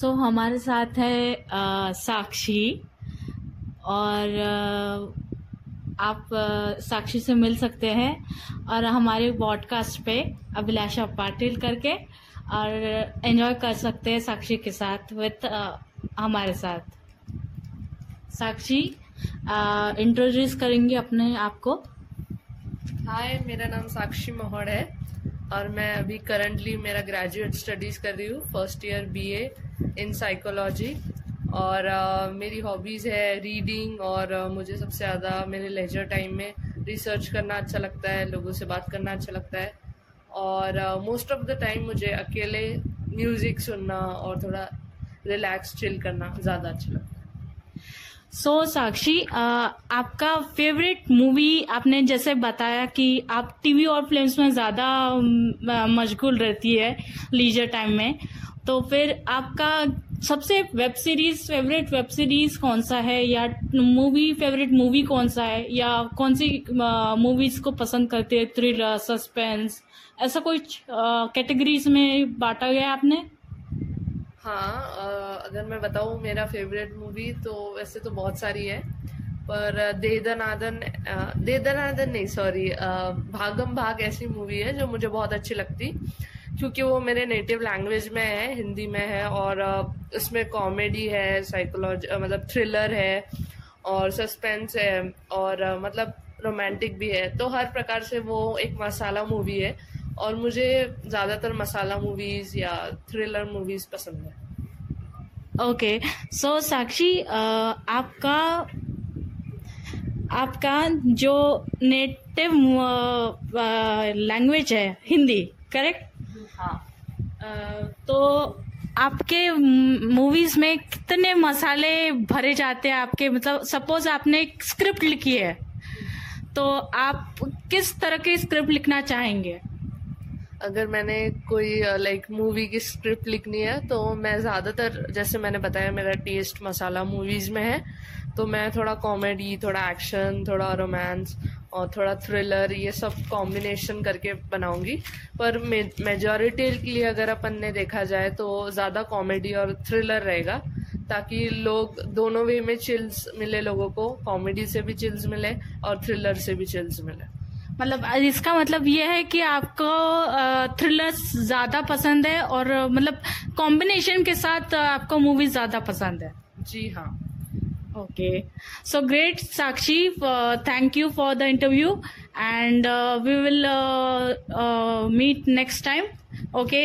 सो so, हमारे साथ है अ, साक्षी। और अ, आप अ, साक्षी से मिल सकते हैं। और हमारे पॉडकास्ट पे अभिलाषा पाटिल करके और एंजॉय कर सकते हैं साक्षी के साथ विथ हमारे साथ। साक्षी इंट्रोड्यूस करेंगे अपने आप को। हाय मेरा नाम साक्षी मोहड़ है। और मैं अभी करंटली मेरा ग्रेजुएट स्टडीज़ कर रही हूँ first year BA in psychology और अ, मेरी हॉबीज है रीडिंग और अ, मुझे सबसे ज़्यादा मेरे लेजर टाइम में रिसर्च करना अच्छा लगता है लोगों से बात करना अच्छा लगता है. और मोस्ट ऑफ़ द टाइम मुझे अकेले म्यूज़िक सुनना और थोड़ा रिलैक्स चिल करना ज़्यादा अच्छा लगता है. सो so, साक्षी अ, आपका फेवरेट मूवी आपने जैसे बताया कि आप टीवी और फिल्म्स में ज़्यादा मशगूल रहती है लीजर टाइम में। तो फिर आपका सबसे web series favourite web series कौन सा है? या मूवी फेवरेट मूवी कौन सा है? या कौन सी मूवीज़ को पसंद करते हैं? थ्रिलर सस्पेंस ऐसा कोई कैटेगरीज में बांटा गया आपने? हाँ अगर मैं बताऊँ मेरा फेवरेट मूवी तो वैसे तो बहुत सारी है, पर दे दनादन दे दनादन नहीं सॉरी भागम भाग ऐसी मूवी है जो मुझे बहुत अच्छी लगती, क्योंकि वो मेरे नेटिव लैंग्वेज में है, हिंदी में है, और उसमें कॉमेडी है साइकोलॉजी मतलब थ्रिलर है, और सस्पेंस है, और मतलब रोमांटिक भी है तो हर प्रकार से वो एक मसाला मूवी है। और मुझे ज़्यादातर मसाला मूवीज़ या थ्रिलर मूवीज़ पसंद है। ओके सो साक्षी आपका आपका जो नेटिव लैंग्वेज है हिंदी करेक्ट हाँ। तो आपके मूवीज़ में कितने मसाले भरे जाते हैं आपके? मतलब सपोज़ आपने एक स्क्रिप्ट लिखी है तो आप किस तरह की स्क्रिप्ट लिखना चाहेंगे? अगर मैंने कोई लाइक मूवी की स्क्रिप्ट लिखनी है तो मैं ज़्यादातर, जैसे मैंने बताया, मेरा टेस्ट मसाला मूवीज़ में है। तो मैं थोड़ा कॉमेडी थोड़ा एक्शन थोड़ा रोमांस और थोड़ा थ्रिलर ये सब कॉम्बिनेशन करके बनाऊँगी। पर मेजॉरिटी के लिए अगर अपन ने देखा जाए तो ज़्यादा कॉमेडी और थ्रिलर रहेगा, ताकि लोग, दोनों वे में चिल्स मिले लोगों को कॉमेडी से भी चिल्स मिले और थ्रिलर से भी चिल्स मिले। मतलब इसका मतलब ये है कि आपको थ्रिलर ज़्यादा पसंद है और मतलब कॉम्बिनेशन के साथ आपको मूवी ज़्यादा पसंद है। जी हाँ। Okay so great Sakshi thank you for the interview and we will meet next time okay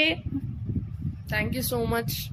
thank you so much